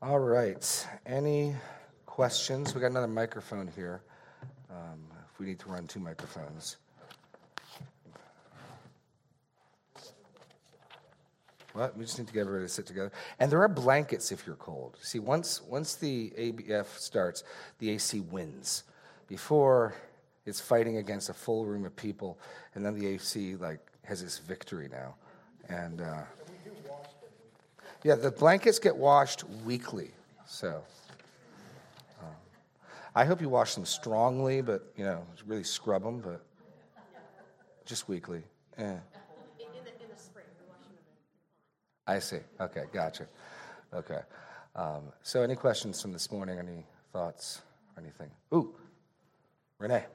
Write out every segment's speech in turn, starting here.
All right. Any questions? We got another microphone here. Um, if we need to run two microphones. What? We just need to get everybody to sit together. And there are blankets if you're cold. See, once once the ABF starts, the AC wins. Before, it's fighting against a full room of people, and then the AC like has its victory now. And uh, yeah, the blankets get washed weekly. So um, I hope you wash them strongly, but you know, really scrub them, but just weekly. Yeah. I see. Okay, gotcha. Okay. Um, so, any questions from this morning? Any thoughts or anything? Ooh, Renee.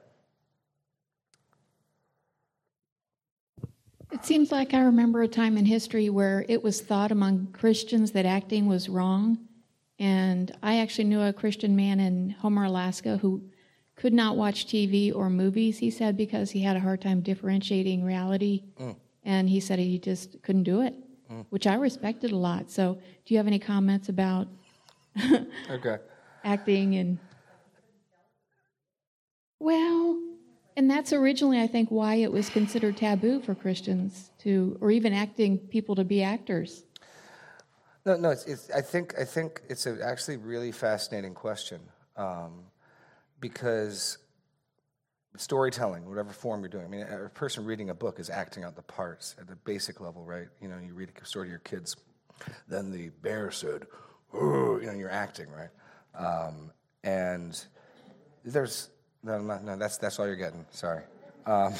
It seems like I remember a time in history where it was thought among Christians that acting was wrong. And I actually knew a Christian man in Homer, Alaska, who could not watch TV or movies, he said, because he had a hard time differentiating reality. Mm. And he said he just couldn't do it mm. which I respected a lot. So, do you have any comments about okay. acting and? Well, and that's originally, I think, why it was considered taboo for Christians to, or even acting people to be actors. No, no. It's, it's, I think I think it's a actually really fascinating question um, because storytelling, whatever form you're doing. I mean, a person reading a book is acting out the parts at the basic level, right? You know, you read a story to your kids. Then the bear said, you know, you're acting, right? Um, and there's no, no, no, that's that's all you're getting. Sorry, um,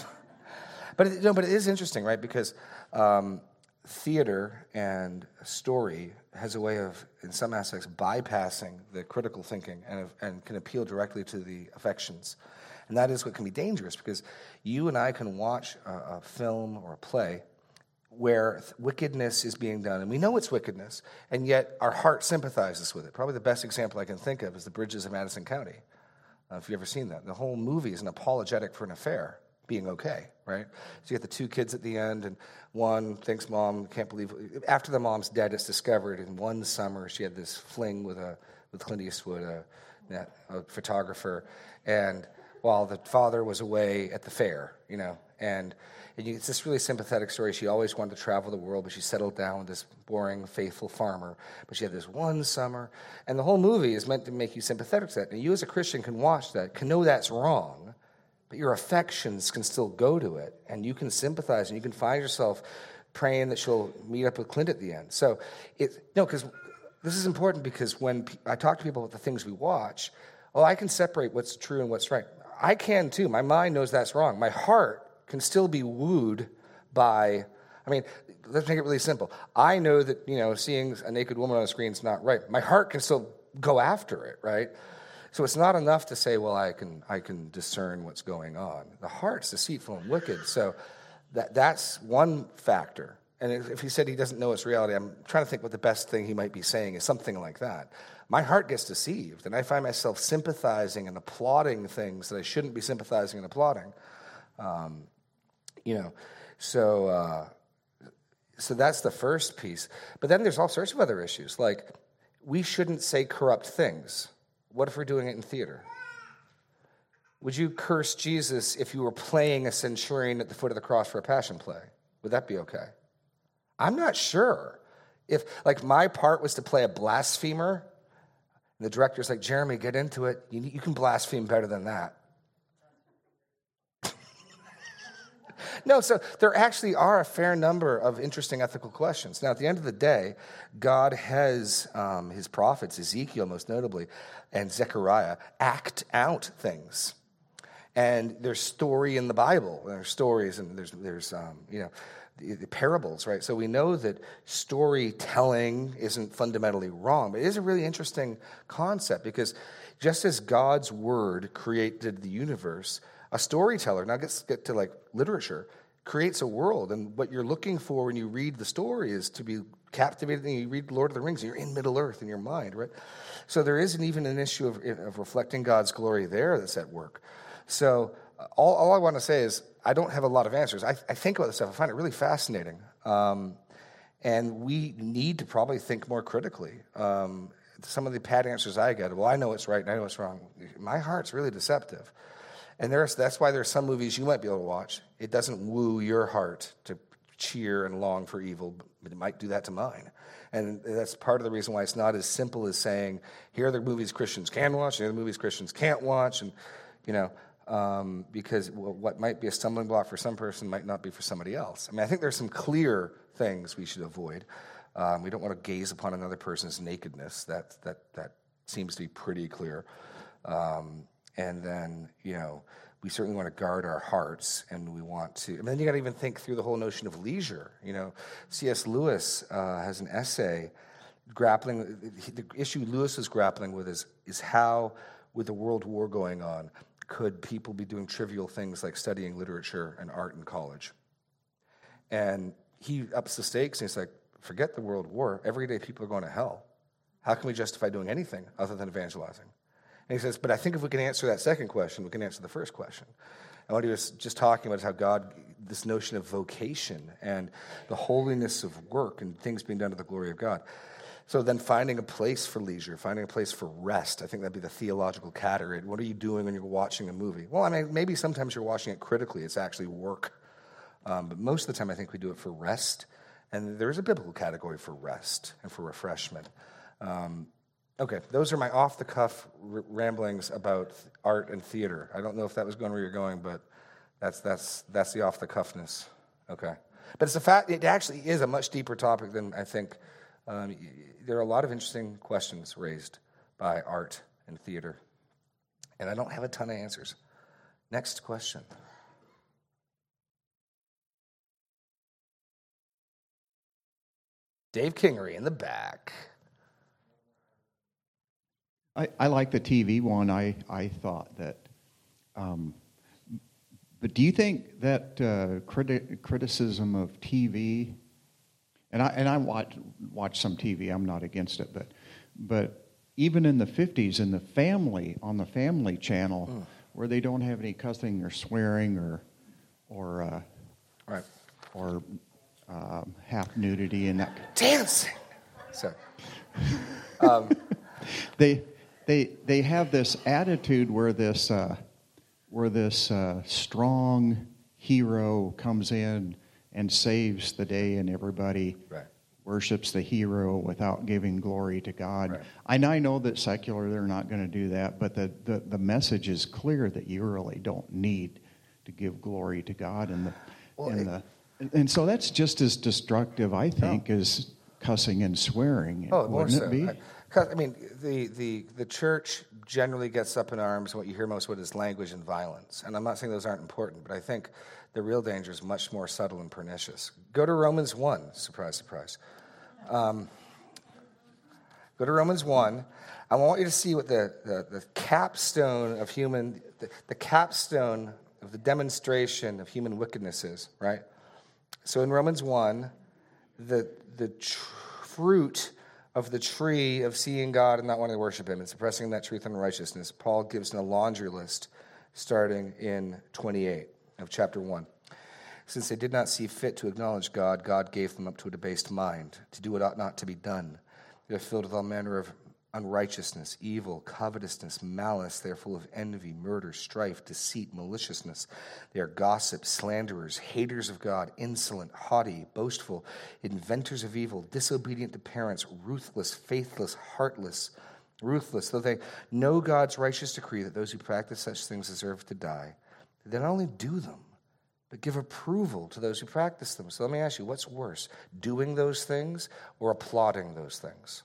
but it, no, but it is interesting, right? Because um, theater and story has a way of, in some aspects, bypassing the critical thinking and, and can appeal directly to the affections. And that is what can be dangerous because you and I can watch a, a film or a play where wickedness is being done, and we know it's wickedness, and yet our heart sympathizes with it. Probably the best example I can think of is the bridges of Madison County. Uh, if you've ever seen that, the whole movie is an apologetic for an affair being okay, right? So you get the two kids at the end, and one thinks mom can't believe. After the mom's dead, it's discovered in one summer she had this fling with a with Clint Eastwood, a, a photographer, and while the father was away at the fair, you know. And, and it's this really sympathetic story. She always wanted to travel the world, but she settled down with this boring, faithful farmer. But she had this one summer. And the whole movie is meant to make you sympathetic to that. And you, as a Christian, can watch that, can know that's wrong, but your affections can still go to it. And you can sympathize, and you can find yourself praying that she'll meet up with Clint at the end. So, it, no, because this is important because when I talk to people about the things we watch, well, I can separate what's true and what's right. I can too. My mind knows that's wrong. My heart can still be wooed by, I mean, let's make it really simple. I know that, you know, seeing a naked woman on a screen is not right. My heart can still go after it, right? So it's not enough to say, well, I can, I can discern what's going on. The heart's deceitful and wicked. So that, that's one factor. And if he said he doesn't know it's reality, I'm trying to think what the best thing he might be saying is something like that my heart gets deceived, and I find myself sympathizing and applauding things that I shouldn't be sympathizing and applauding. Um, you know, so uh, so that's the first piece. But then there's all sorts of other issues, like we shouldn't say corrupt things. What if we're doing it in theater? Would you curse Jesus if you were playing a centurion at the foot of the cross for a passion play? Would that be okay? I'm not sure. If, like, my part was to play a blasphemer, and the director's like, Jeremy, get into it. You, you can blaspheme better than that. No, so there actually are a fair number of interesting ethical questions. Now, at the end of the day, God has um, his prophets, Ezekiel most notably, and Zechariah, act out things. And there's story in the Bible. There's stories, and there's, there's um, you know, the, parables, right? So we know that storytelling isn't fundamentally wrong, but it is a really interesting concept because just as God's word created the universe, a storyteller, now let's get to like literature, creates a world. And what you're looking for when you read the story is to be captivated. And you read Lord of the Rings, and you're in Middle Earth in your mind, right? So there isn't even an issue of, of reflecting God's glory there that's at work. So all, all I want to say is I don't have a lot of answers. I, I think about this stuff. I find it really fascinating. Um, and we need to probably think more critically. Um, some of the pat answers I get, well, I know what's right and I know what's wrong. My heart's really deceptive. And there's, that's why there's some movies you might be able to watch. It doesn't woo your heart to cheer and long for evil, but it might do that to mine. And that's part of the reason why it's not as simple as saying, here are the movies Christians can watch, here are the movies Christians can't watch. And, you know, um, because what might be a stumbling block for some person might not be for somebody else. I mean, I think there's some clear things we should avoid. Um, we don't want to gaze upon another person's nakedness. That, that, that seems to be pretty clear. Um, and then, you know, we certainly want to guard our hearts and we want to. And then you got to even think through the whole notion of leisure. You know, C.S. Lewis uh, has an essay grappling, the issue Lewis is grappling with is, is how, with the World War going on, could people be doing trivial things like studying literature and art in college? And he ups the stakes and he's like, forget the World War. Every day people are going to hell. How can we justify doing anything other than evangelizing? And he says, but I think if we can answer that second question, we can answer the first question. And what he was just talking about is how God, this notion of vocation and the holiness of work and things being done to the glory of God. So then finding a place for leisure, finding a place for rest, I think that'd be the theological category. What are you doing when you're watching a movie? Well, I mean, maybe sometimes you're watching it critically, it's actually work. Um, but most of the time, I think we do it for rest. And there is a biblical category for rest and for refreshment. Um, Okay, those are my off the cuff r- ramblings about art and theater. I don't know if that was going where you're going, but that's, that's, that's the off the cuffness. Okay. But it's a fact, it actually is a much deeper topic than I think. Um, there are a lot of interesting questions raised by art and theater, and I don't have a ton of answers. Next question. Dave Kingery in the back. I, I like the TV one. I, I thought that. Um, but do you think that uh, criti- criticism of TV, and I, and I watch, watch some TV, I'm not against it, but, but even in the 50s, in the family, on the family channel, mm. where they don't have any cussing or swearing or, or, uh, right. or um, half nudity and that. Dancing! Sorry. Um, they, they they have this attitude where this uh, where this uh, strong hero comes in and saves the day, and everybody right. worships the hero without giving glory to God. Right. And I know that secular they're not going to do that, but the, the the message is clear that you really don't need to give glory to God, and the well, and it, the and so that's just as destructive, I think, no. as cussing and swearing. Oh, wouldn't it be? I, I mean, the, the, the church generally gets up in arms. What you hear most of is language and violence. And I'm not saying those aren't important, but I think the real danger is much more subtle and pernicious. Go to Romans 1. Surprise, surprise. Um, go to Romans 1. I want you to see what the, the, the capstone of human, the, the capstone of the demonstration of human wickedness is, right? So in Romans 1, the, the tr- fruit of the tree of seeing God and not wanting to worship Him and suppressing that truth and righteousness, Paul gives a laundry list starting in 28 of chapter 1. Since they did not see fit to acknowledge God, God gave them up to a debased mind, to do what ought not to be done. They are filled with all manner of unrighteousness, evil, covetousness, malice. They are full of envy, murder, strife, deceit, maliciousness. They are gossips, slanderers, haters of God, insolent, haughty, boastful, inventors of evil, disobedient to parents, ruthless, faithless, heartless, ruthless. Though they know God's righteous decree that those who practice such things deserve to die, they not only do them, but give approval to those who practice them. So let me ask you, what's worse, doing those things or applauding those things?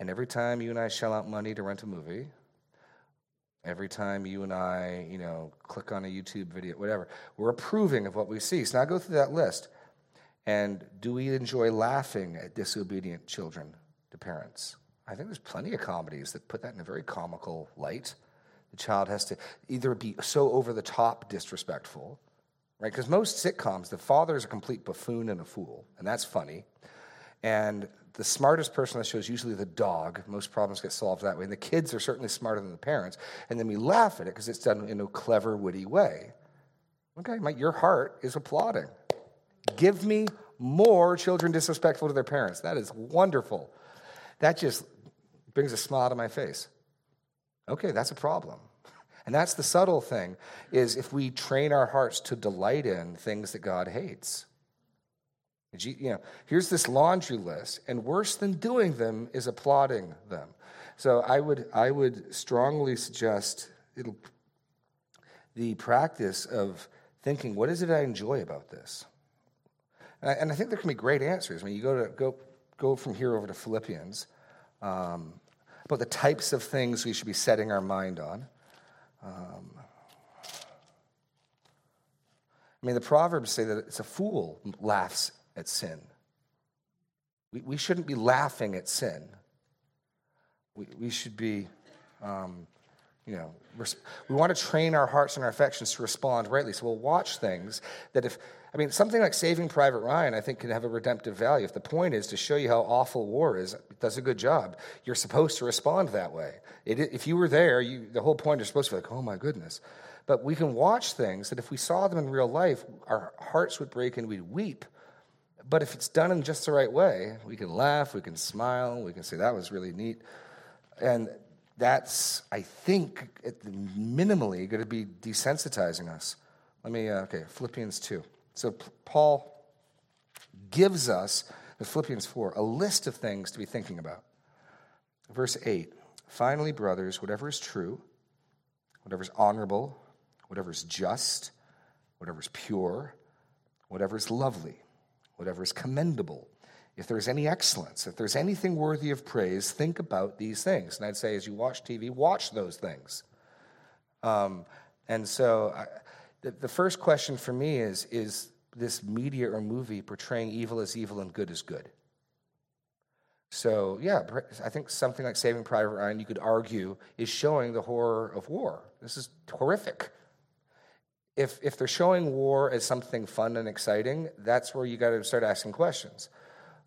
And every time you and I shell out money to rent a movie, every time you and I, you know, click on a YouTube video, whatever, we're approving of what we see. So now go through that list. And do we enjoy laughing at disobedient children to parents? I think there's plenty of comedies that put that in a very comical light. The child has to either be so over the top disrespectful, right? Because most sitcoms, the father is a complete buffoon and a fool, and that's funny. And the smartest person on the show is usually the dog. Most problems get solved that way. And the kids are certainly smarter than the parents. And then we laugh at it because it's done in a clever, witty way. Okay, my, your heart is applauding. Give me more children disrespectful to their parents. That is wonderful. that just brings a smile to my face. Okay, that's a problem. And that's the subtle thing is if we train our hearts to delight in things that God hates. You know, here's this laundry list, and worse than doing them is applauding them. So I would, I would strongly suggest the practice of thinking, what is it I enjoy about this? And I, and I think there can be great answers. I mean, you go to go go from here over to Philippians um, about the types of things we should be setting our mind on. Um, I mean, the Proverbs say that it's a fool laughs at sin. We, we shouldn't be laughing at sin. We, we should be, um, you know, we want to train our hearts and our affections to respond rightly. So we'll watch things that if, I mean, something like Saving Private Ryan, I think, can have a redemptive value. If the point is to show you how awful war is, it does a good job. You're supposed to respond that way. It, if you were there, you, the whole point is supposed to be like, oh my goodness. But we can watch things that if we saw them in real life, our hearts would break and we'd weep. But if it's done in just the right way, we can laugh, we can smile, we can say, that was really neat. And that's, I think, minimally going to be desensitizing us. Let me, uh, okay, Philippians 2. So Paul gives us, in Philippians 4, a list of things to be thinking about. Verse 8 Finally, brothers, whatever is true, whatever is honorable, whatever is just, whatever is pure, whatever is lovely, whatever is commendable, if there's any excellence, if there's anything worthy of praise, think about these things. And I'd say, as you watch TV, watch those things. Um, and so, I, the, the first question for me is Is this media or movie portraying evil as evil and good as good? So, yeah, I think something like Saving Private Ryan, you could argue, is showing the horror of war. This is horrific. If, if they're showing war as something fun and exciting, that's where you got to start asking questions.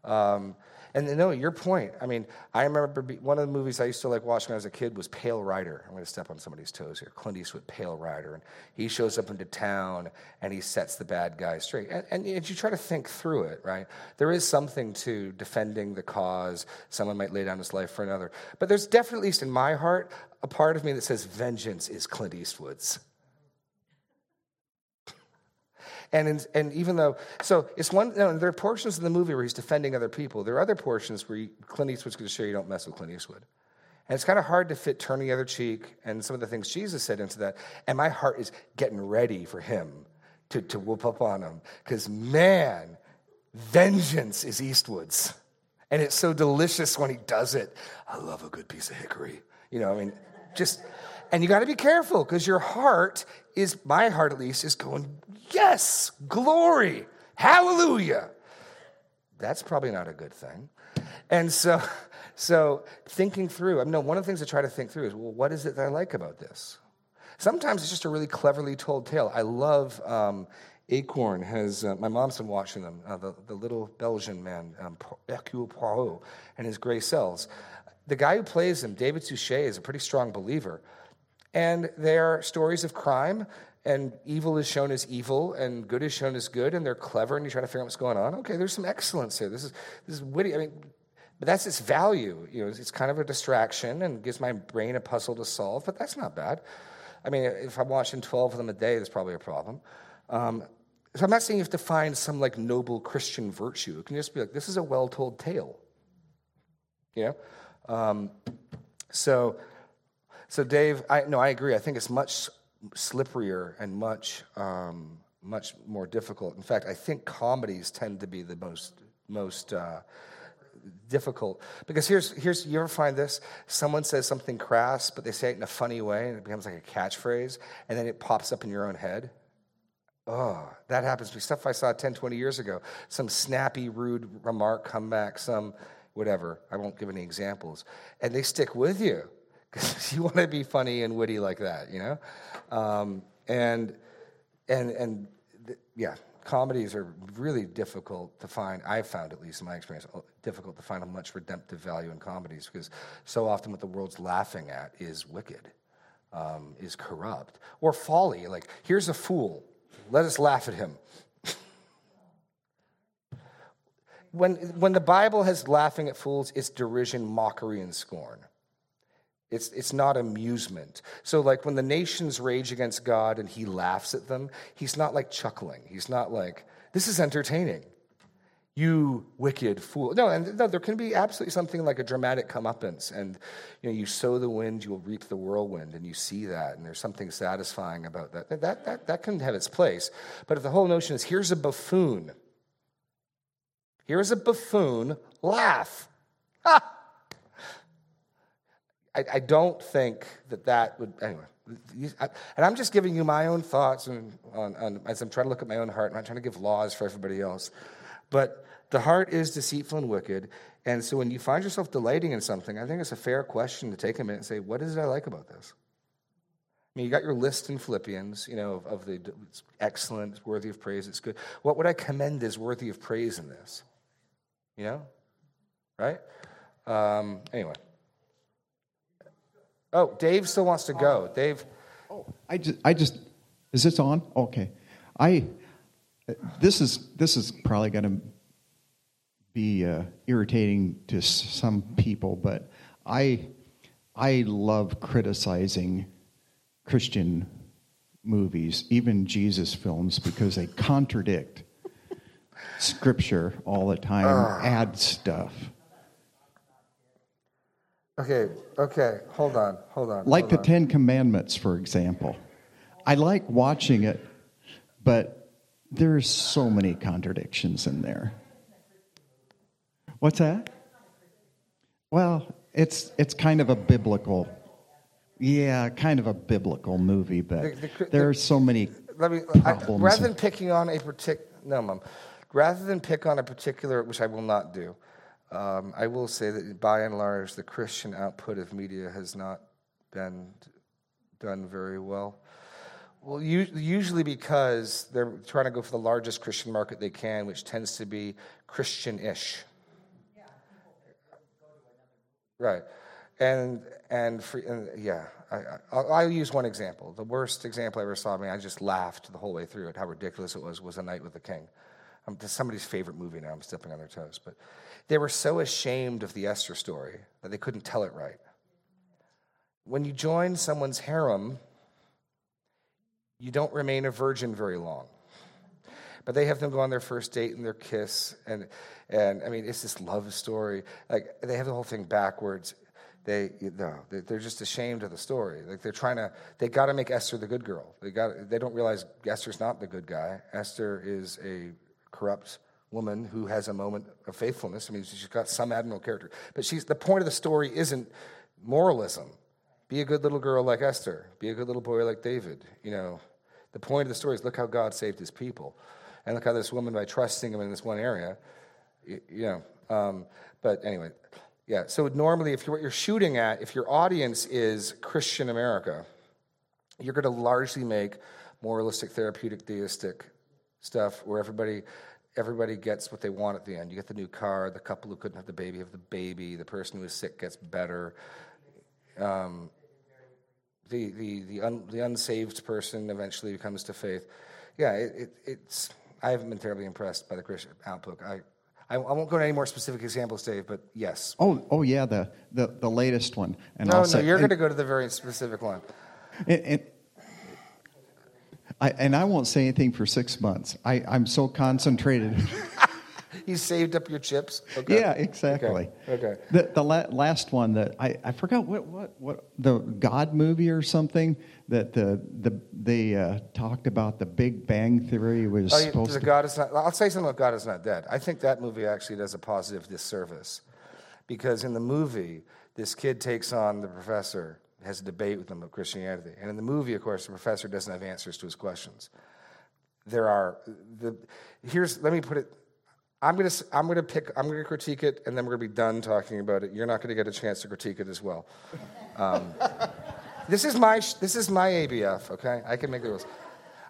Um, and no, your point. I mean, I remember one of the movies I used to like watching when I was a kid was Pale Rider. I'm going to step on somebody's toes here. Clint Eastwood, Pale Rider, and he shows up into town and he sets the bad guy straight. And, and you try to think through it, right? There is something to defending the cause. Someone might lay down his life for another, but there's definitely, at least in my heart, a part of me that says vengeance is Clint Eastwood's. And, in, and even though, so it's one, you know, there are portions in the movie where he's defending other people. There are other portions where he, Clint Eastwood's going to show you don't mess with Clint Eastwood. And it's kind of hard to fit turning the other cheek and some of the things Jesus said into that. And my heart is getting ready for him to, to whoop up on him. Because, man, vengeance is Eastwood's. And it's so delicious when he does it. I love a good piece of hickory. You know, I mean, just, and you got to be careful because your heart is, my heart at least, is going, yes, glory, hallelujah. That's probably not a good thing. And so, so thinking through, I mean, one of the things I try to think through is, well, what is it that I like about this? Sometimes it's just a really cleverly told tale. I love um, Acorn has, uh, my mom's been watching them, uh, the, the little Belgian man, um, Hercule Poirot, and his gray cells. The guy who plays him, David Suchet, is a pretty strong believer. And they are stories of crime, and evil is shown as evil and good is shown as good and they're clever and you try to figure out what's going on. Okay there's some excellence here. This is this is witty. I mean but that's its value. You know it's kind of a distraction and gives my brain a puzzle to solve but that's not bad. I mean if i'm watching 12 of them a day there's probably a problem. Um, so i'm not saying you have to find some like noble christian virtue. It can just be like this is a well-told tale. You know um, so so dave i no i agree. I think it's much slipperier and much um, much more difficult. In fact, I think comedies tend to be the most most uh, difficult. Because here's here's you ever find this? Someone says something crass but they say it in a funny way and it becomes like a catchphrase and then it pops up in your own head. Oh that happens to me. Stuff i saw 10 20 years ago. Some snappy rude remark come back some whatever. I won't give any examples. And they stick with you because you want to be funny and witty like that, you know? Um, and, and, and th- yeah, comedies are really difficult to find. I've found, at least in my experience, difficult to find a much redemptive value in comedies because so often what the world's laughing at is wicked, um, is corrupt, or folly. Like, here's a fool, let us laugh at him. when, when the Bible has laughing at fools, it's derision, mockery, and scorn. It's, it's not amusement. So, like when the nations rage against God and he laughs at them, he's not like chuckling. He's not like, this is entertaining. You wicked fool. No, and no, there can be absolutely something like a dramatic comeuppance. And you know, you sow the wind, you'll reap the whirlwind, and you see that, and there's something satisfying about that. That, that, that can have its place. But if the whole notion is here's a buffoon, here's a buffoon, laugh. Ha! I, I don't think that that would, anyway. And I'm just giving you my own thoughts on, on, on, as I'm trying to look at my own heart. I'm not trying to give laws for everybody else. But the heart is deceitful and wicked. And so when you find yourself delighting in something, I think it's a fair question to take a minute and say, what is it I like about this? I mean, you got your list in Philippians, you know, of, of the it's excellent, worthy of praise, it's good. What would I commend as worthy of praise in this? You know? Right? Um, anyway. Oh, Dave still wants to go. Dave. Oh, I just, I just, is this on? Okay. I, this is, this is probably going to be uh, irritating to some people, but I, I love criticizing Christian movies, even Jesus films, because they contradict scripture all the time, uh. add stuff. Okay, okay, hold on, hold on. Like hold the on. Ten Commandments, for example. I like watching it, but there's so many contradictions in there. What's that? Well, it's it's kind of a biblical, yeah, kind of a biblical movie, but the, the, there are so many let me, problems. I, rather than picking on a particular, no, mom, rather than pick on a particular, which I will not do. Um, I will say that by and large, the Christian output of media has not been done very well. Well, usually because they're trying to go for the largest Christian market they can, which tends to be Christian ish. Right. And, and, for, and yeah, I, will use one example. The worst example I ever saw, I mean, I just laughed the whole way through it, how ridiculous it was, was A Night with the King. Um, somebody's favorite movie now. I'm stepping on their toes. But they were so ashamed of the Esther story that they couldn't tell it right. When you join someone's harem, you don't remain a virgin very long. But they have them go on their first date and their kiss, and and I mean it's this love story. Like they have the whole thing backwards. They no, they're just ashamed of the story. Like they're trying to, they got to make Esther the good girl. They got, they don't realize Esther's not the good guy. Esther is a corrupt woman who has a moment of faithfulness. I mean, she's got some admirable character. But she's, the point of the story isn't moralism. Be a good little girl like Esther. Be a good little boy like David. You know, the point of the story is look how God saved his people. And look how this woman, by trusting him in this one area, you, know. Um, but anyway, yeah. So normally, if you're, what you're shooting at, if your audience is Christian America, you're going to largely make moralistic, therapeutic, deistic stuff where everybody everybody gets what they want at the end. You get the new car, the couple who couldn't have the baby have the baby, the person who is sick gets better. Um, the the the, un, the unsaved person eventually comes to faith. Yeah, it, it, it's. I haven't been terribly impressed by the Christian outlook. I, I, I, won't go into any more specific examples, Dave, but yes. Oh, oh yeah, the the, the latest one. And no, I'll no, say, you're going to go to the very specific one. And, and, I, and I won't say anything for six months. I, I'm so concentrated. you saved up your chips. Okay. Yeah, exactly. Okay. okay. The, the la- last one that I, I forgot what, what what the God movie or something that the the they uh, talked about the Big Bang Theory was oh, supposed to. God is not. I'll say something about God is not dead. I think that movie actually does a positive disservice because in the movie, this kid takes on the professor has a debate with them of Christianity. And in the movie, of course, the professor doesn't have answers to his questions. There are the here's let me put it. I'm gonna I'm gonna pick I'm gonna critique it, and then we're gonna be done talking about it. You're not gonna get a chance to critique it as well. Um, this is my this is my ABF. Okay, I can make the rules.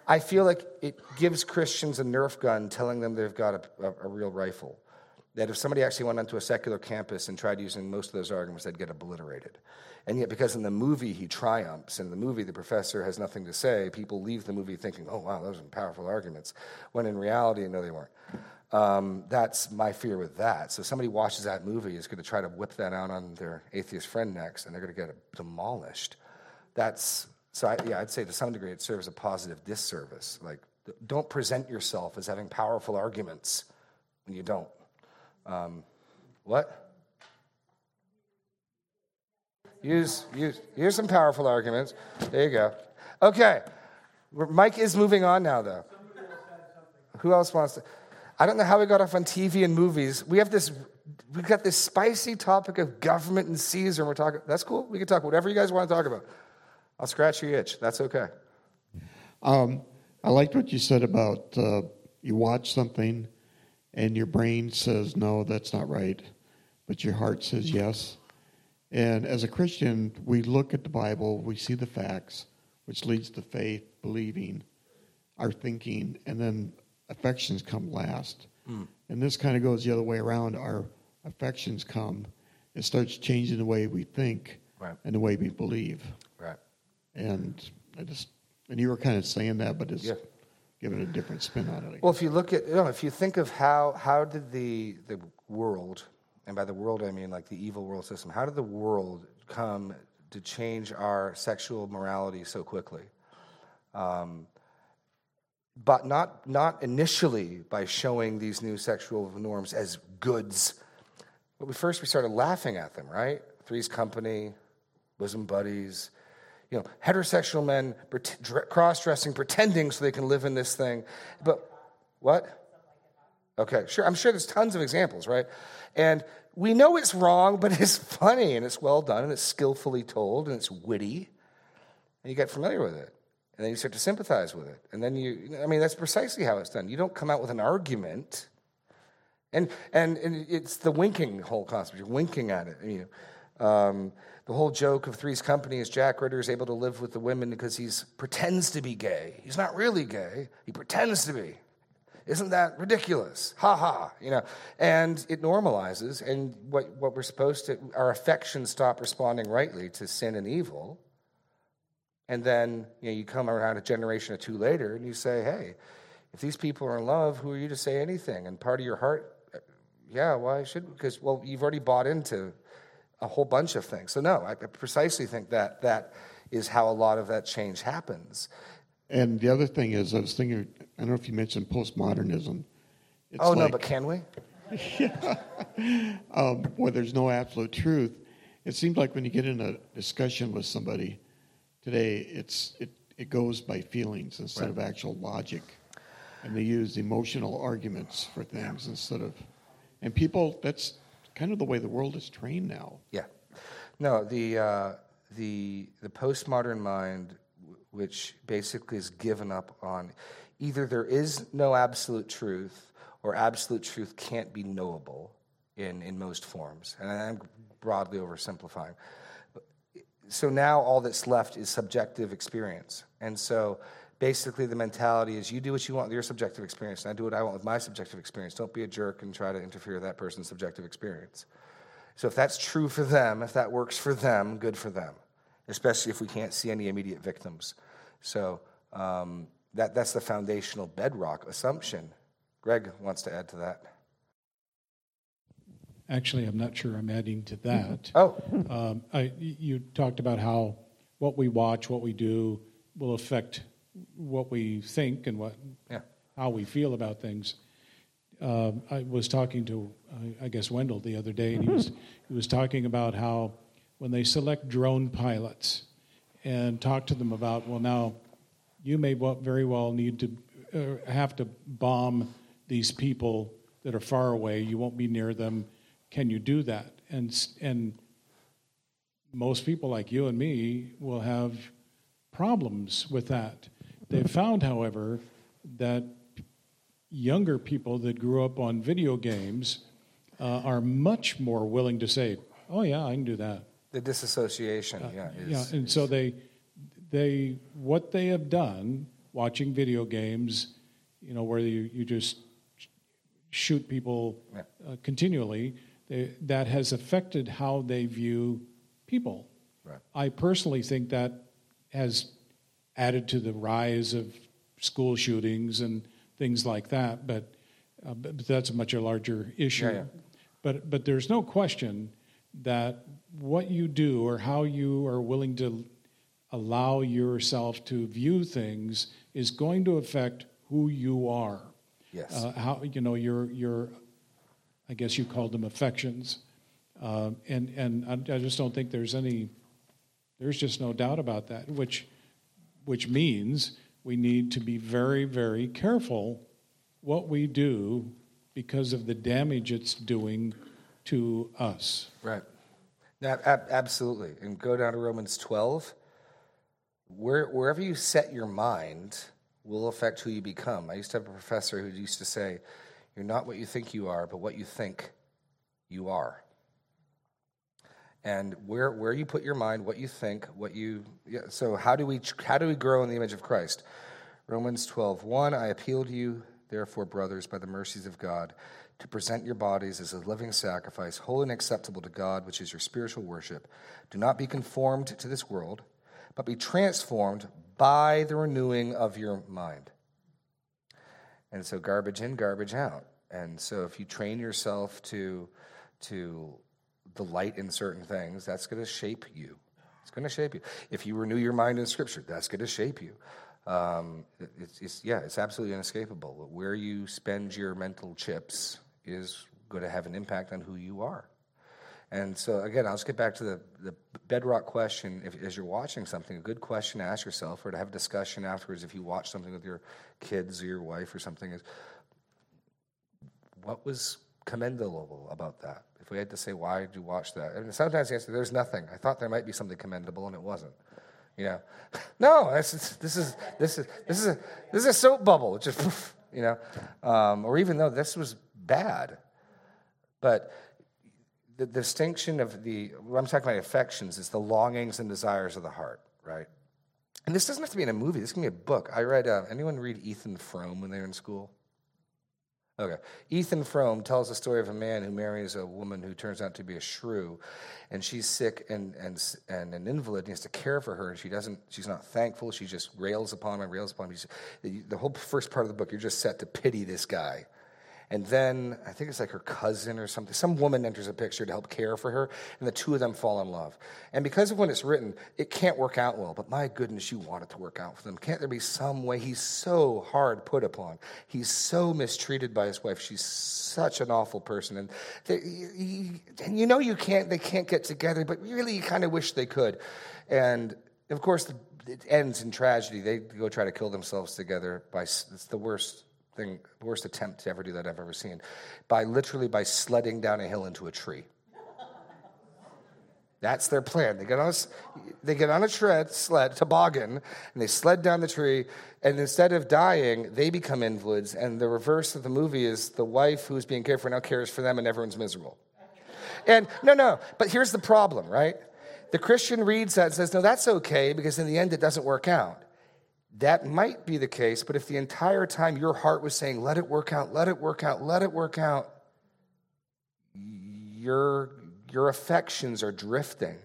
I feel like it gives Christians a Nerf gun, telling them they've got a, a, a real rifle that if somebody actually went onto a secular campus and tried using most of those arguments, they'd get obliterated. And yet, because in the movie he triumphs, in the movie the professor has nothing to say, people leave the movie thinking, oh, wow, those are powerful arguments, when in reality, no, they weren't. Um, that's my fear with that. So somebody watches that movie is going to try to whip that out on their atheist friend next, and they're going to get demolished. That's so. I, yeah, I'd say to some degree it serves a positive disservice. Like, don't present yourself as having powerful arguments when you don't. Um, what? Use, use, use some powerful arguments. There you go. Okay. Mike is moving on now, though. Who else wants to? I don't know how we got off on TV and movies. We have this, we've got this spicy topic of government and Caesar, and we're talking, that's cool. We can talk whatever you guys want to talk about. I'll scratch your itch. That's okay. Um, I liked what you said about uh, you watch something and your brain says, no, that's not right, but your heart says yes. And as a Christian, we look at the Bible, we see the facts, which leads to faith, believing, our thinking, and then affections come last. Mm. And this kind of goes the other way around. Our affections come. It starts changing the way we think right. and the way we believe. Right. And I just and you were kind of saying that, but it's yeah. Giving a different spin on it. Well, if you look at you know, if you think of how how did the the world, and by the world I mean like the evil world system, how did the world come to change our sexual morality so quickly? Um, but not, not initially by showing these new sexual norms as goods. But we first we started laughing at them, right? Three's Company, bosom buddies, you know, heterosexual men cross-dressing, pretending so they can live in this thing. But what? Okay, sure. I'm sure there's tons of examples, right? And we know it's wrong, but it's funny and it's well done and it's skillfully told and it's witty, and you get familiar with it and then you start to sympathize with it. And then you, I mean, that's precisely how it's done. You don't come out with an argument. And, and, and it's the winking whole concept. You're winking at it. You know, um, the whole joke of Three's Company is Jack Ritter is able to live with the women because he pretends to be gay. He's not really gay. He pretends to be. Isn't that ridiculous? Ha ha. You know, and it normalizes. And what, what we're supposed to, our affections stop responding rightly to sin and evil and then you, know, you come around a generation or two later and you say, hey, if these people are in love, who are you to say anything? And part of your heart, yeah, why should, because, well, you've already bought into a whole bunch of things. So, no, I precisely think that that is how a lot of that change happens. And the other thing is, I was thinking, I don't know if you mentioned postmodernism. It's oh, like, no, but can we? yeah. um, where there's no absolute truth. It seems like when you get in a discussion with somebody, Today, it's it, it goes by feelings instead right. of actual logic, and they use emotional arguments for things instead of. And people, that's kind of the way the world is trained now. Yeah, no, the uh, the the postmodern mind, which basically is given up on, either there is no absolute truth, or absolute truth can't be knowable in in most forms, and I'm broadly oversimplifying so now all that's left is subjective experience. And so basically the mentality is you do what you want with your subjective experience, and I do what I want with my subjective experience. Don't be a jerk and try to interfere with that person's subjective experience. So if that's true for them, if that works for them, good for them, especially if we can't see any immediate victims. So um, that, that's the foundational bedrock assumption. Greg wants to add to that. Actually, I'm not sure I'm adding to that. Oh. Um, I, you talked about how what we watch, what we do, will affect what we think and what yeah. how we feel about things. Um, I was talking to, I guess, Wendell the other day, and he was he was talking about how when they select drone pilots and talk to them about, well, now you may very well need to uh, have to bomb these people that are far away. You won't be near them can you do that? And, and most people like you and me will have problems with that. They've found, however, that younger people that grew up on video games uh, are much more willing to say, "Oh yeah, I can do that." The disassociation, uh, yeah, is, yeah, and is... so they, they, what they have done watching video games, you know, where you, you just shoot people yeah. uh, continually, that has affected how they view people. Right. I personally think that has added to the rise of school shootings and things like that. But uh, but, but that's a much larger issue. Yeah, yeah. But but there's no question that what you do or how you are willing to allow yourself to view things is going to affect who you are. Yes. Uh, how you know your your, I guess you called them affections, uh, and and I, I just don't think there's any, there's just no doubt about that. Which, which means we need to be very very careful what we do because of the damage it's doing to us. Right. Now, ab- absolutely. And go down to Romans 12. Where, wherever you set your mind will affect who you become. I used to have a professor who used to say, You're not what you think you are, but what you think you are. And where, where you put your mind, what you think, what you. Yeah, so, how do, we, how do we grow in the image of Christ? Romans 12, 1, I appeal to you, therefore, brothers, by the mercies of God, to present your bodies as a living sacrifice, holy and acceptable to God, which is your spiritual worship. Do not be conformed to this world, but be transformed by the renewing of your mind. And so, garbage in, garbage out. And so, if you train yourself to, to delight in certain things, that's going to shape you. It's going to shape you. If you renew your mind in Scripture, that's going to shape you. Um, it's, it's, yeah, it's absolutely inescapable. Where you spend your mental chips is going to have an impact on who you are. And so, again, I'll just get back to the, the bedrock question. If, as you're watching something, a good question to ask yourself or to have a discussion afterwards if you watch something with your kids or your wife or something is what was commendable about that? If we had to say, why did you watch that? And sometimes the answer, there's nothing. I thought there might be something commendable, and it wasn't. You know, no, this is this is this is this is a, this is a soap bubble. Just you know, um, or even though this was bad, but the distinction of the what I'm talking about affections is the longings and desires of the heart, right? And this doesn't have to be in a movie. This can be a book. I read. Uh, anyone read Ethan Frome when they were in school? Okay. Ethan Frome tells the story of a man who marries a woman who turns out to be a shrew, and she's sick and, and, and an invalid, and he has to care for her, and she doesn't, she's not thankful. She just rails upon him, and rails upon him. the whole first part of the book, you're just set to pity this guy. And then I think it's like her cousin or something. Some woman enters a picture to help care for her, and the two of them fall in love. And because of when it's written, it can't work out well. But my goodness, you want it to work out for them. Can't there be some way? He's so hard put upon. He's so mistreated by his wife. She's such an awful person, and, they, he, and you know you can't. They can't get together, but really, you kind of wish they could. And of course, it ends in tragedy. They go try to kill themselves together. By it's the worst thing, worst attempt to ever do that I've ever seen, by literally by sledding down a hill into a tree. That's their plan. They get on a, they get on a tread, sled, toboggan, and they sled down the tree. And instead of dying, they become invalids. And the reverse of the movie is the wife who's being cared for now cares for them, and everyone's miserable. And no, no, but here's the problem, right? The Christian reads that and says, no, that's okay because in the end it doesn't work out. That might be the case, but if the entire time your heart was saying, let it work out, let it work out, let it work out, your, your affections are drifting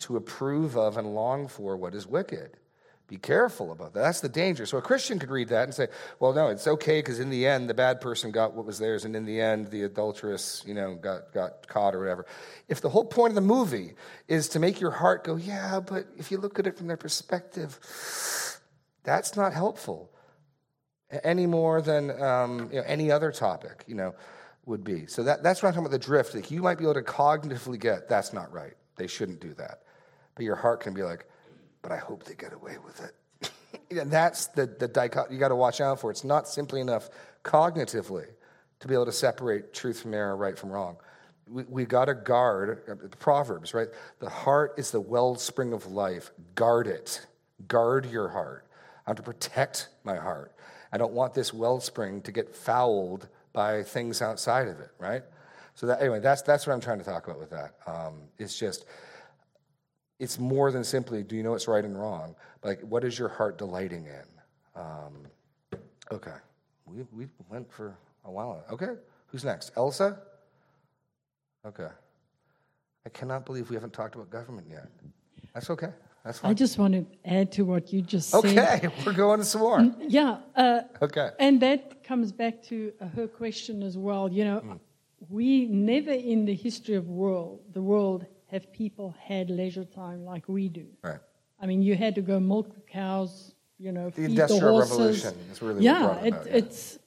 to approve of and long for what is wicked. Be careful about that. That's the danger. So a Christian could read that and say, well, no, it's okay because in the end, the bad person got what was theirs, and in the end, the adulteress, you know, got, got caught or whatever. If the whole point of the movie is to make your heart go, yeah, but if you look at it from their perspective, that's not helpful any more than um, you know, any other topic, you know, would be. So that, that's what I'm talking about the drift. Like you might be able to cognitively get that's not right. They shouldn't do that. But your heart can be like, but I hope they get away with it. and that's the, the dichotomy you got to watch out for. It's not simply enough cognitively to be able to separate truth from error, right from wrong. We, we got to guard, uh, Proverbs, right? The heart is the wellspring of life. Guard it. Guard your heart. I have to protect my heart. I don't want this wellspring to get fouled by things outside of it, right? So that, anyway, that's that's what I'm trying to talk about with that. Um, it's just, it's more than simply, do you know what's right and wrong? Like, what is your heart delighting in? Um, okay, we we went for a while. Okay, who's next? Elsa. Okay, I cannot believe we haven't talked about government yet. That's okay. That's fine. I just want to add to what you just said. Okay, we're going to some more. Yeah. Uh, Okay. And that comes back to uh, her question as well. You know, Mm. we never in the history of world, the world, have people had leisure time like we do. Right. I mean, you had to go milk the cows, you know, The feed Industrial the. Revolution is really what yeah, it, about, yeah. it's.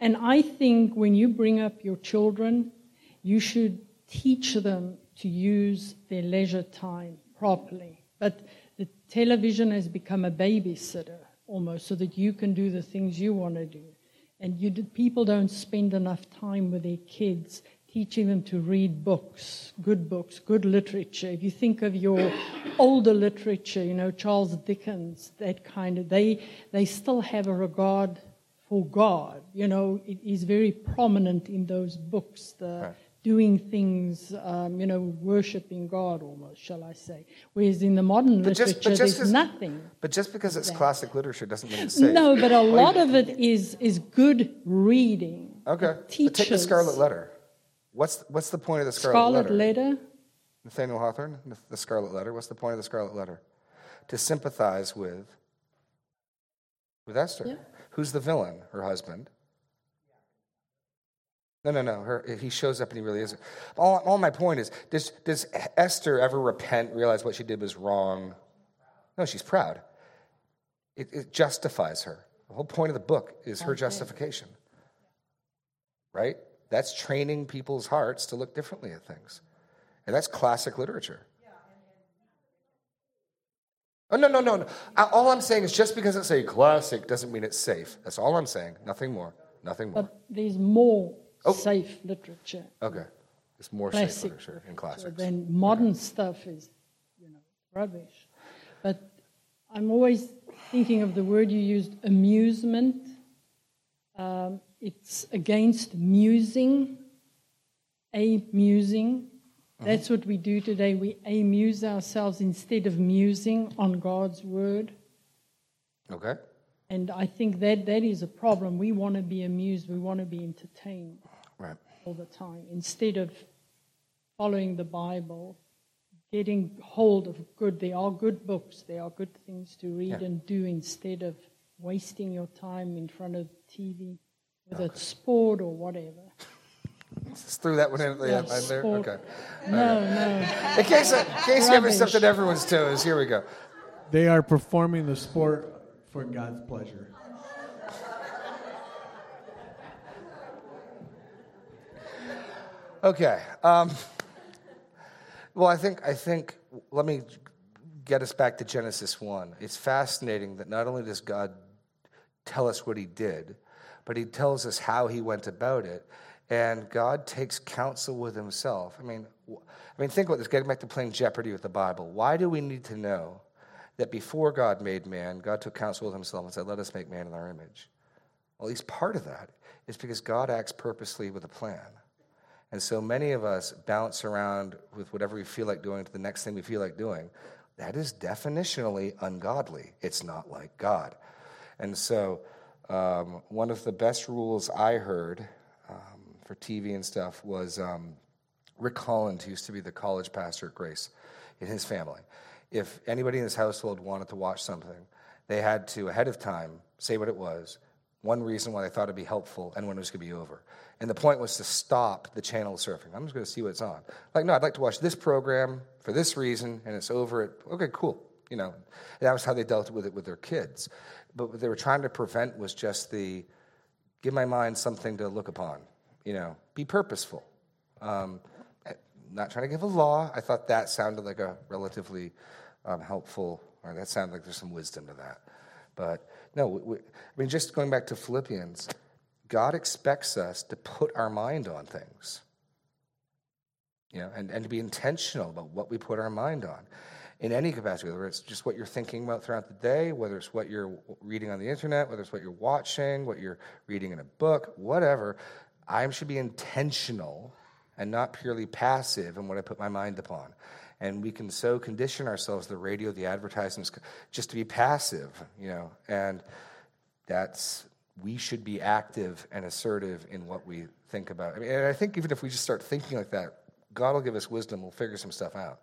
And I think when you bring up your children, you should teach them to use their leisure time properly. But the television has become a babysitter almost, so that you can do the things you want to do. And you, people don't spend enough time with their kids teaching them to read books, good books, good literature. If you think of your older literature, you know, Charles Dickens, that kind of, they, they still have a regard for God. You know, it is very prominent in those books, the Right. Doing things, um, you know, worshiping God almost, shall I say. Whereas in the modern But just- literature, but just there's as- nothing. But just because it's classic literature doesn't mean it's safe. No, but a lot of it is, is good reading. Okay. But take the. Scarlet Letter. What's what's the point of the Scarlet, Scarlet Letter. Nathaniel Hawthorne, the- the Scarlet Letter. What's the point of the Scarlet Letter? To sympathize with with Hester. Yeah. Who's the villain? Her husband. No, no, no. Her, he shows up and he really isn't. All, all my point is, does, does Hester ever repent, realize what she did was wrong? No, she's proud. It, it justifies her. The whole point of the book is her justification. Right? That's training people's hearts to look differently at things. And that's classic literature. Oh, no, no, no, no. All I'm saying is just because it's a classic doesn't mean it's safe. That's all I'm saying. Nothing more. Nothing more. But there's more Oh. safe literature, Okay. It's more safe literature in classics. Then modern stuff is, you know, rubbish. But I'm always thinking of the word you used, amusement. Um, it's against musing, amusing. Uh-huh. That's what we do today. We amuse ourselves instead of musing on God's word. Okay? And I think that that is a problem. We want to be amused, we want to be entertained Right. all the time instead of following the Bible, getting hold of good. There are good books, there are good things to read Yeah. and do instead of wasting your time in front of TV, whether it's sport or whatever. Just threw that one in at the Yeah, end there. sport. Okay. No, no. In case, in case you ever Rubbish. stepped on everyone's toes, here we go. They are performing the sport for God's pleasure. Okay. Um, well, I think I think let me get us back to Genesis one. It's fascinating that not only does God tell us what He did, but He tells us how He went about it, and God takes counsel with Himself. I mean, I mean, think about this. Getting back to playing Jeopardy with the Bible. Why do we need to know that before God made man, God took counsel with Himself and said, "Let us make man in our image"? Well, at least part of that is because God acts purposely with a plan. And so many of us bounce around with whatever we feel like doing to the next thing we feel like doing. That is definitionally ungodly. It's not like God. And so, um, one of the best rules I heard um, for TV and stuff was um, Rick Holland, who used to be the college pastor at Grace, in his family. If anybody in his household wanted to watch something, they had to, ahead of time, say what it was, one reason why they thought it'd be helpful, and when it was going to be over. And the point was to stop the channel surfing. I'm just going to see what's on. Like, no, I'd like to watch this program for this reason, and it's over. At, okay, cool. You know, that was how they dealt with it with their kids. But what they were trying to prevent was just the give my mind something to look upon. You know, be purposeful. Um, not trying to give a law. I thought that sounded like a relatively um, helpful, or that sounded like there's some wisdom to that. But no, we, I mean, just going back to Philippians, God expects us to put our mind on things, you know, and, and to be intentional about what we put our mind on in any capacity, whether it's just what you're thinking about throughout the day, whether it's what you're reading on the internet, whether it's what you're watching, what you're reading in a book, whatever. I should be intentional and not purely passive in what I put my mind upon. And we can so condition ourselves, the radio, the advertisements, just to be passive, you know, and that's, we should be active and assertive in what we think about. I mean, and I think even if we just start thinking like that, God will give us wisdom, we'll figure some stuff out.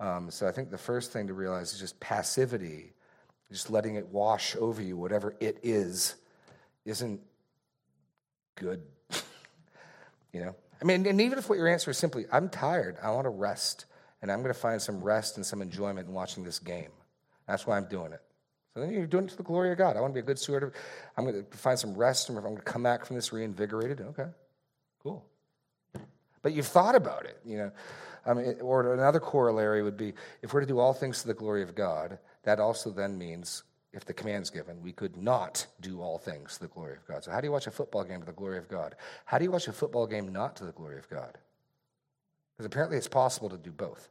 Um, so I think the first thing to realize is just passivity, just letting it wash over you, whatever it is, isn't good. you know? I mean, and even if what your answer is simply, I'm tired, I want to rest, and I'm going to find some rest and some enjoyment in watching this game. That's why I'm doing it. So then you're doing it to the glory of God. I want to be a good steward of I'm going to find some rest, and I'm going to come back from this reinvigorated. Okay, cool. But you've thought about it, you know. I mean, or another corollary would be if we're to do all things to the glory of God, that also then means if the command's given, we could not do all things to the glory of God. So, how do you watch a football game to the glory of God? How do you watch a football game not to the glory of God? Because apparently it's possible to do both.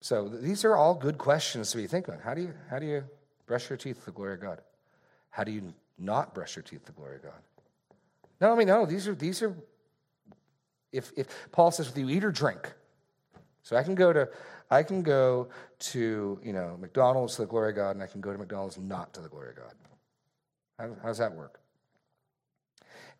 So, these are all good questions to be thinking about. How do you, how do you brush your teeth to the glory of God? How do you not brush your teeth to the glory of God? No, I mean, no, these are, these are if, if Paul says, if you eat or drink, so I can go to I can go to you know McDonald's to the glory of God, and I can go to McDonald's not to the glory of God. How, how does that work?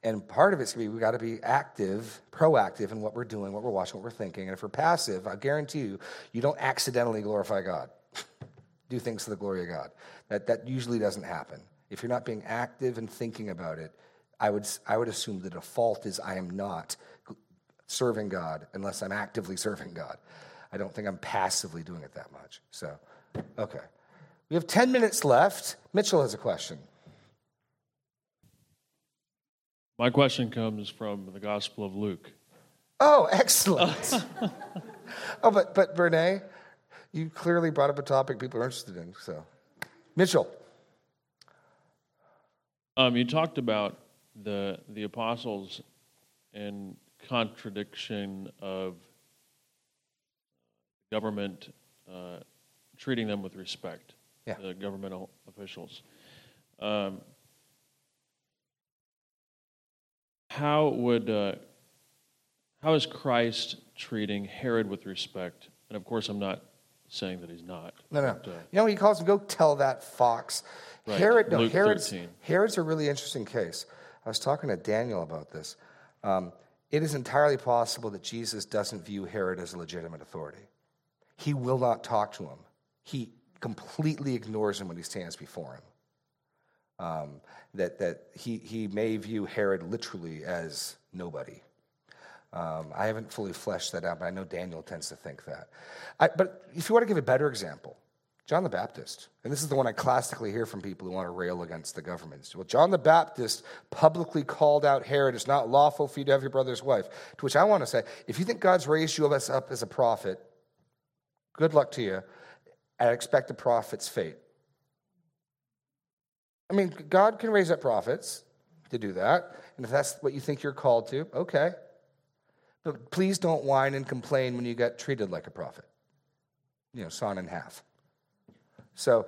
And part of it's going to be we've got to be active, proactive in what we're doing, what we're watching, what we're thinking. And if we're passive, I guarantee you, you don't accidentally glorify God. Do things to the glory of God. That that usually doesn't happen. If you're not being active and thinking about it, I would I would assume the default is I am not serving God unless I'm actively serving God. I don't think I'm passively doing it that much. So, okay. We have 10 minutes left. Mitchell has a question. My question comes from the Gospel of Luke. Oh, excellent. oh, but, but Renee, you clearly brought up a topic people are interested in. So, Mitchell. Um, you talked about the the apostles and contradiction of government uh, treating them with respect, yeah. the governmental officials. Um, how would uh, how is Christ treating Herod with respect? And of course, I'm not saying that he's not. No, no. But, uh, you know, he calls him, "Go tell that fox." Right. Herod, no, Herod's, Herod's a really interesting case. I was talking to Daniel about this. Um, it is entirely possible that Jesus doesn't view Herod as a legitimate authority. He will not talk to him, he completely ignores him when he stands before him. Um, that that he, he may view Herod literally as nobody. Um, I haven't fully fleshed that out, but I know Daniel tends to think that. I, but if you want to give a better example, John the Baptist, and this is the one I classically hear from people who want to rail against the government. Well, John the Baptist publicly called out Herod, it's not lawful for you to have your brother's wife. To which I want to say, if you think God's raised you up as a prophet, good luck to you. I expect the prophet's fate. I mean, God can raise up prophets to do that. And if that's what you think you're called to, okay. But please don't whine and complain when you get treated like a prophet. You know, sawn in half. So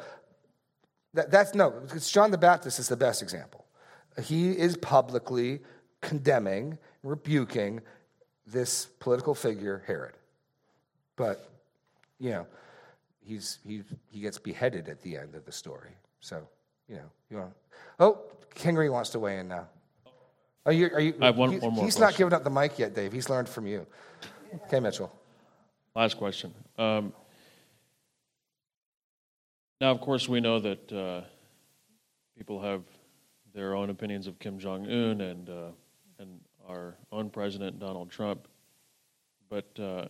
that, that's no, because John the Baptist is the best example. He is publicly condemning, rebuking this political figure, Herod. But, you know, he's, he, he gets beheaded at the end of the story. So, you know, you want Oh, Kingery wants to weigh in now. Are you, are you, I have one, one more He's question. not giving up the mic yet, Dave. He's learned from you. Okay, Mitchell. Last question. Um, now, of course, we know that uh, people have their own opinions of Kim Jong Un and uh, and our own president Donald Trump, but uh,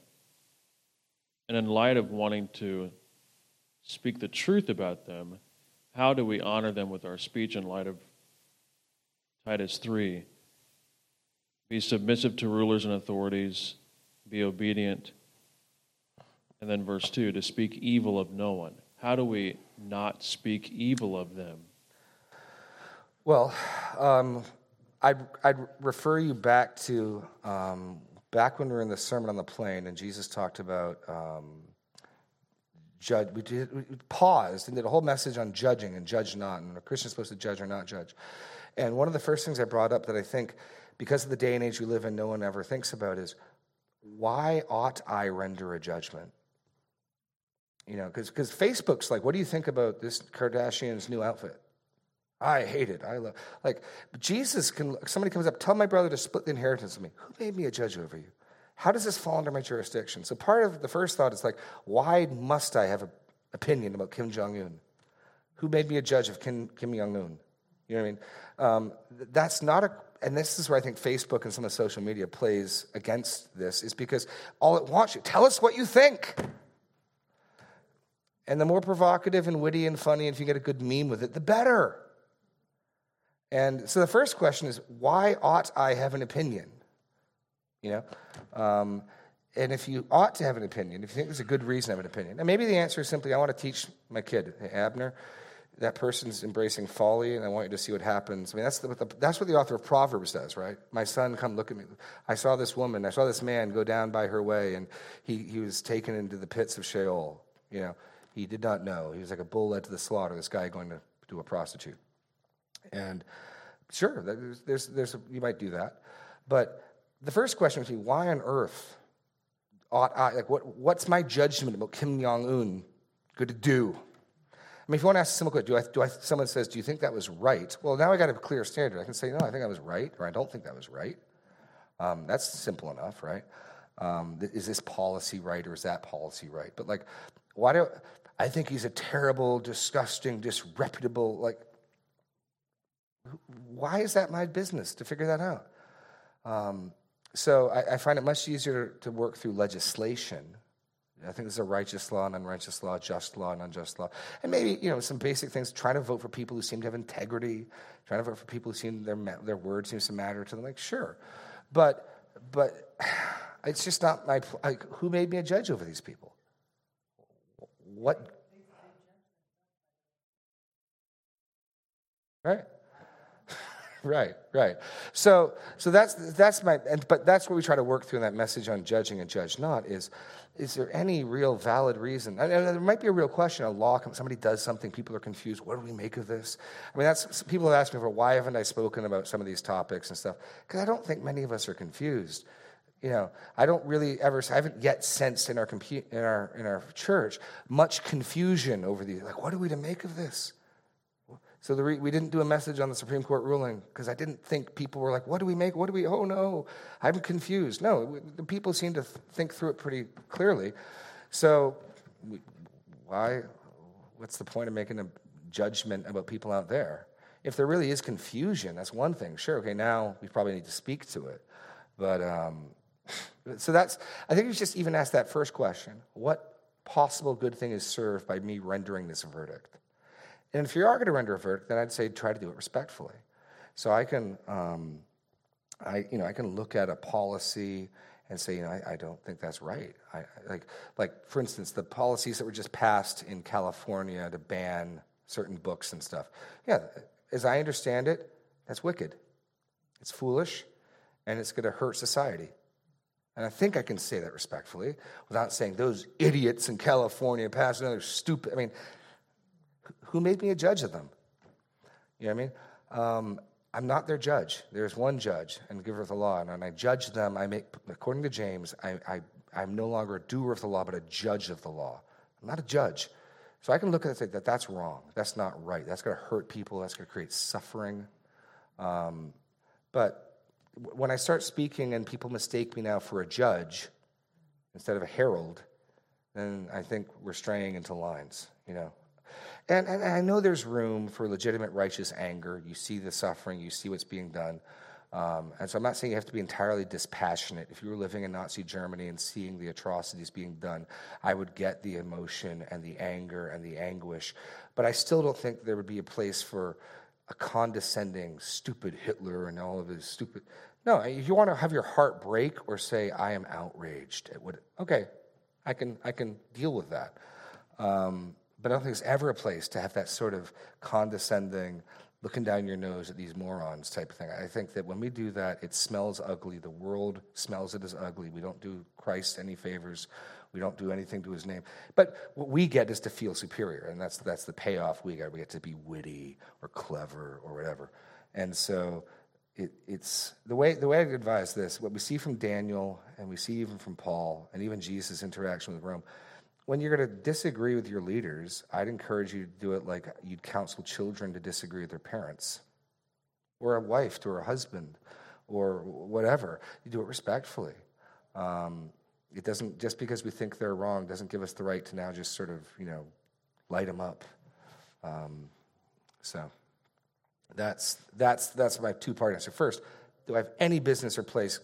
and in light of wanting to speak the truth about them, how do we honor them with our speech in light of Titus three? Be submissive to rulers and authorities. Be obedient. And then verse 2 to speak evil of no one. How do we not speak evil of them? Well, um, I'd, I'd, refer you back to um, back when we were in the Sermon on the Plain, and Jesus talked about um, judge. We, did, we, paused and did a whole message on judging and judge not, and a Christian's supposed to judge or not judge. And one of the first things I brought up that I think, because of the day and age we live in, no one ever thinks about is why ought I render a judgment? You know, because Facebook's like, what do you think about this Kardashian's new outfit? I hate it. I love like Jesus can. Somebody comes up, tell my brother to split the inheritance with me. Who made me a judge over you? how does this fall under my jurisdiction? So part of the first thought is like, why must I have an opinion about Kim Jong Un? Who made me a judge of Kim, Kim Jong Un? You know what I mean? Um, that's not a, and this is where I think Facebook and some of the social media plays against this, is because all it wants you, tell us what you think. And the more provocative and witty and funny, and if you get a good meme with it, the better. And so the first question is, why ought I have an opinion? You know? Um, and if you ought to have an opinion, if you think there's a good reason to have an opinion, and maybe the answer is simply, I want to teach my kid, Abner, that person's embracing folly, and I want you to see what happens. I mean, that's, the, that's what the author of Proverbs does, right? My son, come look at me. I saw this woman, I saw this man go down by her way, and he, he was taken into the pits of Sheol. You know, he did not know. He was like a bull led to the slaughter, this guy going to do a prostitute. And sure, there's, there's, there's, you might do that. But the first question would be, why on earth ought I, like, what, what's my judgment about Kim Jong Un going to do? I mean, if you want to ask a simple question, do I, do I, someone says, do you think that was right? Well, now I got a clear standard. I can say, no, I think that was right, or I don't think that was right. Um, that's simple enough, right? Um, is this policy right, or is that policy right? But like, why do I think he's a terrible, disgusting, disreputable? Like, why is that my business to figure that out? Um, so I, I, find it much easier to work through legislation I think there's a righteous law and unrighteous law, just law and unjust law. And maybe, you know, some basic things, trying to vote for people who seem to have integrity, trying to vote for people who seem their, their word seems to matter to them. Like, sure. But, but it's just not my, like, who made me a judge over these people? What? Right. Right, right. So, so that's that's my. And, but that's what we try to work through in that message on judging and judge not is is there any real valid reason? And there might be a real question. A law, somebody does something, people are confused. What do we make of this? I mean, that's people have asked me for why haven't I spoken about some of these topics and stuff? Because I don't think many of us are confused. You know, I don't really ever. I haven't yet sensed in our in our in our church much confusion over these. Like, what are we to make of this? So re- we didn't do a message on the Supreme Court ruling because I didn't think people were like, what do we make? What do we, oh no, I'm confused. No, the people seem to th- think through it pretty clearly. So we, why, what's the point of making a judgment about people out there? If there really is confusion, that's one thing. Sure, okay, now we probably need to speak to it. But, um, so that's, I think you just even ask that first question. What possible good thing is served by me rendering this verdict? And if you are going to render a verdict, then I'd say try to do it respectfully. So I can, um, I, you know, I can look at a policy and say, you know, I, I don't think that's right. I, like, like for instance, the policies that were just passed in California to ban certain books and stuff. Yeah, as I understand it, that's wicked. It's foolish, and it's going to hurt society. And I think I can say that respectfully without saying those idiots in California passed another stupid. I mean, who made me a judge of them? You know what I mean? Um, I'm not their judge. There's one judge and giver of the law. And when I judge them, I make, according to James, I, I, I'm no longer a doer of the law, but a judge of the law. I'm not a judge. So I can look at it and say that that's wrong. That's not right. That's going to hurt people. That's going to create suffering. Um, but when I start speaking and people mistake me now for a judge instead of a herald, then I think we're straying into lines, you know. And, and I know there's room for legitimate righteous anger. You see the suffering, you see what's being done. Um, and so I'm not saying you have to be entirely dispassionate. If you were living in Nazi Germany and seeing the atrocities being done, I would get the emotion and the anger and the anguish. But I still don't think there would be a place for a condescending, stupid Hitler and all of his stupid. No, if you want to have your heart break or say, I am outraged, it would, okay, I can, I can deal with that. Um, but I don't think it's ever a place to have that sort of condescending, looking down your nose at these morons type of thing. I think that when we do that, it smells ugly. The world smells it as ugly. We don't do Christ any favors. We don't do anything to his name. But what we get is to feel superior, and that's, that's the payoff we get. We get to be witty or clever or whatever. And so it, it's the way, the way I advise this, what we see from Daniel and we see even from Paul and even Jesus' interaction with Rome – when you're going to disagree with your leaders, I'd encourage you to do it like you'd counsel children to disagree with their parents, or a wife to her husband, or whatever. You do it respectfully. Um, it doesn't just because we think they're wrong doesn't give us the right to now just sort of you know light them up. Um, so that's that's that's my two part answer. First, do I have any business or place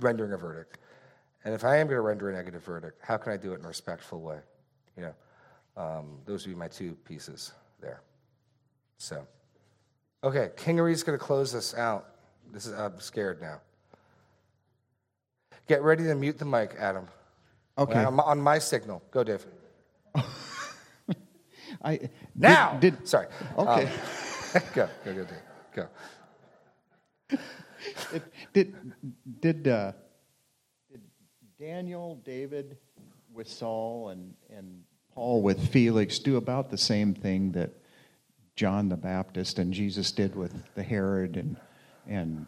rendering a verdict? And if I am going to render a negative verdict, how can I do it in a respectful way? You know, um, those would be my two pieces there. So, okay, Kingery's going to close this out. This is I'm scared now. Get ready to mute the mic, Adam. Okay. On my, on my signal. Go, Dave. I did- Now! Did, Sorry. Okay. Um, go, go, go, Dave. Go. It- did did uh, did Daniel, David with Saul, and and Paul with Felix do about the same thing that John the Baptist and Jesus did with the Herod and and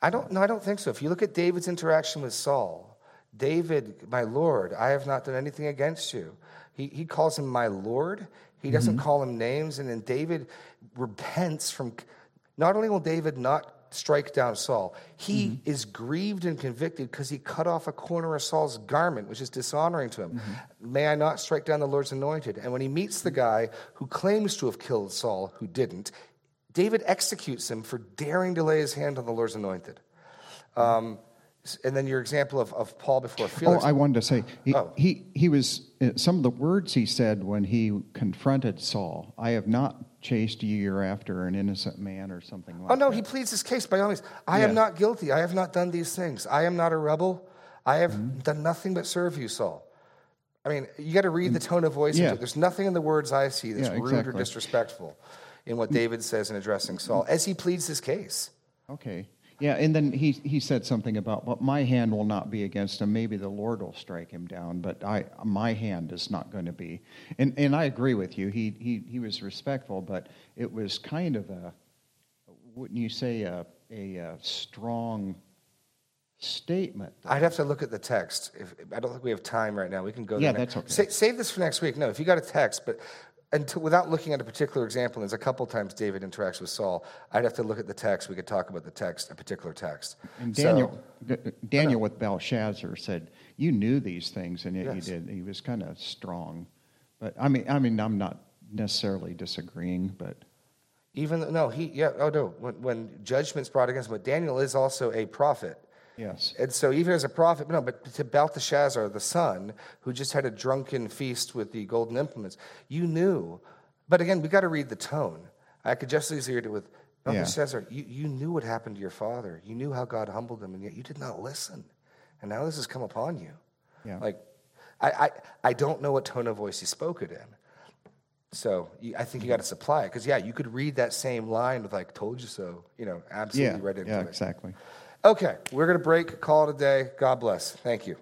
I don't, no, I don't think so. If you look at David's interaction with Saul, David, my Lord, I have not done anything against you. He, he calls him my Lord. He doesn't mm-hmm. call him names. And then David repents from, not only will David not strike down Saul, he is grieved and convicted because he cut off a corner of Saul's garment, which is dishonoring to him. May I not strike down the Lord's anointed? And when he meets the guy who claims to have killed Saul, who didn't, David executes him for daring to lay his hand on the Lord's anointed. Um, and then your example of, of Paul before Philip. oh, I wanted to say he Oh. he, he was uh, some of the words he said when he confronted Saul. I have not chased you you're after an innocent man or something like that. oh, no, that. he pleads his case by all means. I am not guilty. I have not done these things. I am not a rebel. I have Mm-hmm. done nothing but serve you, Saul. I mean, you got to read the tone of voice. Yeah. There's nothing in the words I see that's Yeah, rude or disrespectful in what David says in addressing Saul as he pleads his case. Okay. Yeah, and then he, he said something about, but my hand will not be against him. Maybe the Lord will strike him down, but I my hand is not going to be. And and I agree with you. He he he was respectful, but it was kind of a wouldn't you say a a, uh strong statement? I'd have to look at the text. If, I don't think we have time right now. We can go. Yeah, that's okay. Sa- save this for next week. No, if you got a text, but until, without looking at a particular example, there's a couple times David interacts with Saul. I'd have to look at the text. We could talk about the text, a particular text. And So- Daniel D- uh, Daniel with Belshazzar said, "You knew these things, and yet Yes. you did." He was kind of strong, but I mean, I mean, I'm not necessarily disagreeing, but. even though, no, he yeah. Oh no, when, when judgment's brought against him, but Daniel is also a prophet. Yes. And so, even as a prophet, no, but to Belteshazzar, the son, who just had a drunken feast with the golden implements, you knew. But again, we got to read the tone. I could just as easily read it with Yeah. You, you knew what happened to your father. You knew how God humbled him, and yet you did not listen. And now this has come upon you. Yeah. Like, I, I, I don't know what tone of voice he spoke it in. So I think you got to supply it. Because, yeah, you could read that same line with, like, told you so, you know, absolutely Yeah. right into Yeah. it. Exactly. Okay, we're going to break, call it a day. God bless. Thank you.